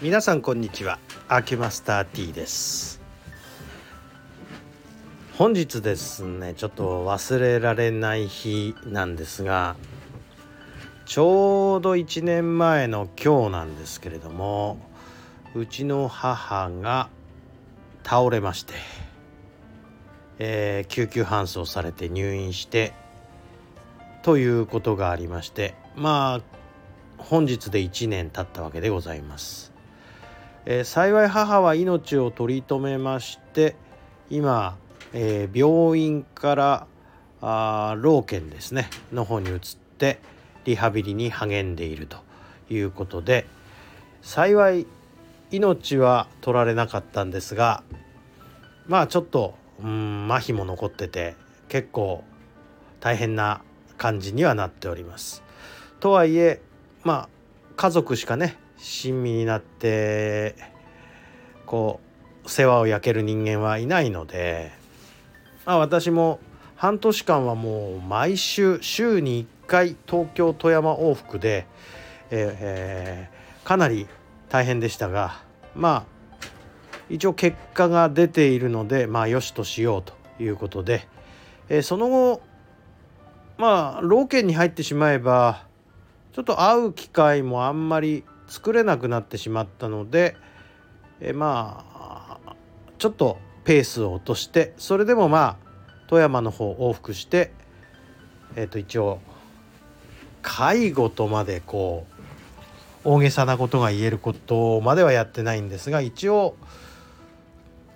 皆さんこんにちはアキマスター T です本日ですねちょっと忘れられない日なんですがちょうど1年前の今日なんですけれどもうちの母が倒れまして、えー、救急搬送されて入院してということがありましてまあ本日で1年経ったわけでございます。えー、幸い母は命を取り留めまして今、えー、病院からあ老健ですねの方に移ってリハビリに励んでいるということで幸い命は取られなかったんですがまあちょっとうん麻痺も残ってて結構大変な感じにはなっております。とはいえまあ家族しかね親身になってこう世話を焼ける人間はいないので、まあ、私も半年間はもう毎週週に1回東京富山往復で、えー、かなり大変でしたがまあ一応結果が出ているのでまあよしとしようということで、えー、その後まあ老健に入ってしまえばちょっと会う機会もあんまり作れなくなってしまったので、えまあちょっとペースを落としてそれでもまあ富山の方往復してえっ、ー、と一応介護とまでこう大げさなことが言えることまではやってないんですが一応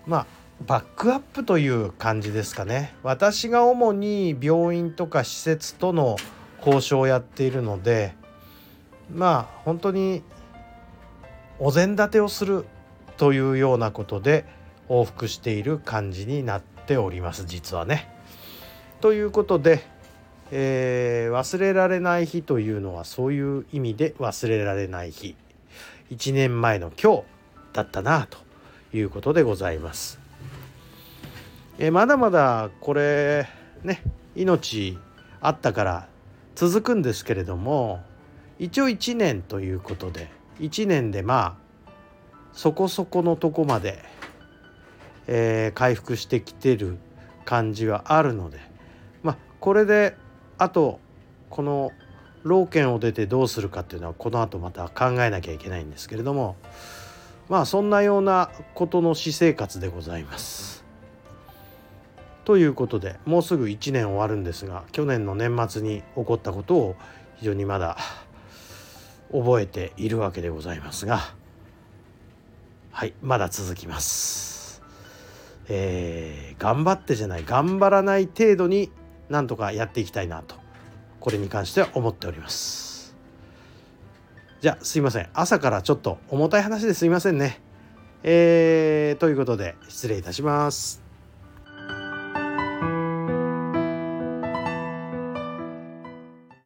まあバックアップという感じですかね。私が主に病院とか施設との交渉をやっているのでまあ本当にお膳立てをするというようなことで往復している感じになっております実はね。ということで、えー、忘れられない日というのはそういう意味で忘れられない日1年前の今日だったなということでございます。えー、まだまだこれね命あったから続くんですけれども一応1年ということで1年でまあそこそこのとこまで、えー、回復してきてる感じはあるのでまあこれであとこの老健を出てどうするかっていうのはこの後また考えなきゃいけないんですけれどもまあそんなようなことの私生活でございます。ということでもうすぐ1年終わるんですが去年の年末に起こったことを非常にまだ覚えているわけでございますがはいまだ続きます。えー、頑張ってじゃない頑張らない程度になんとかやっていきたいなとこれに関しては思っております。じゃあすいません朝からちょっと重たい話ですいませんね。えー、ということで失礼いたします。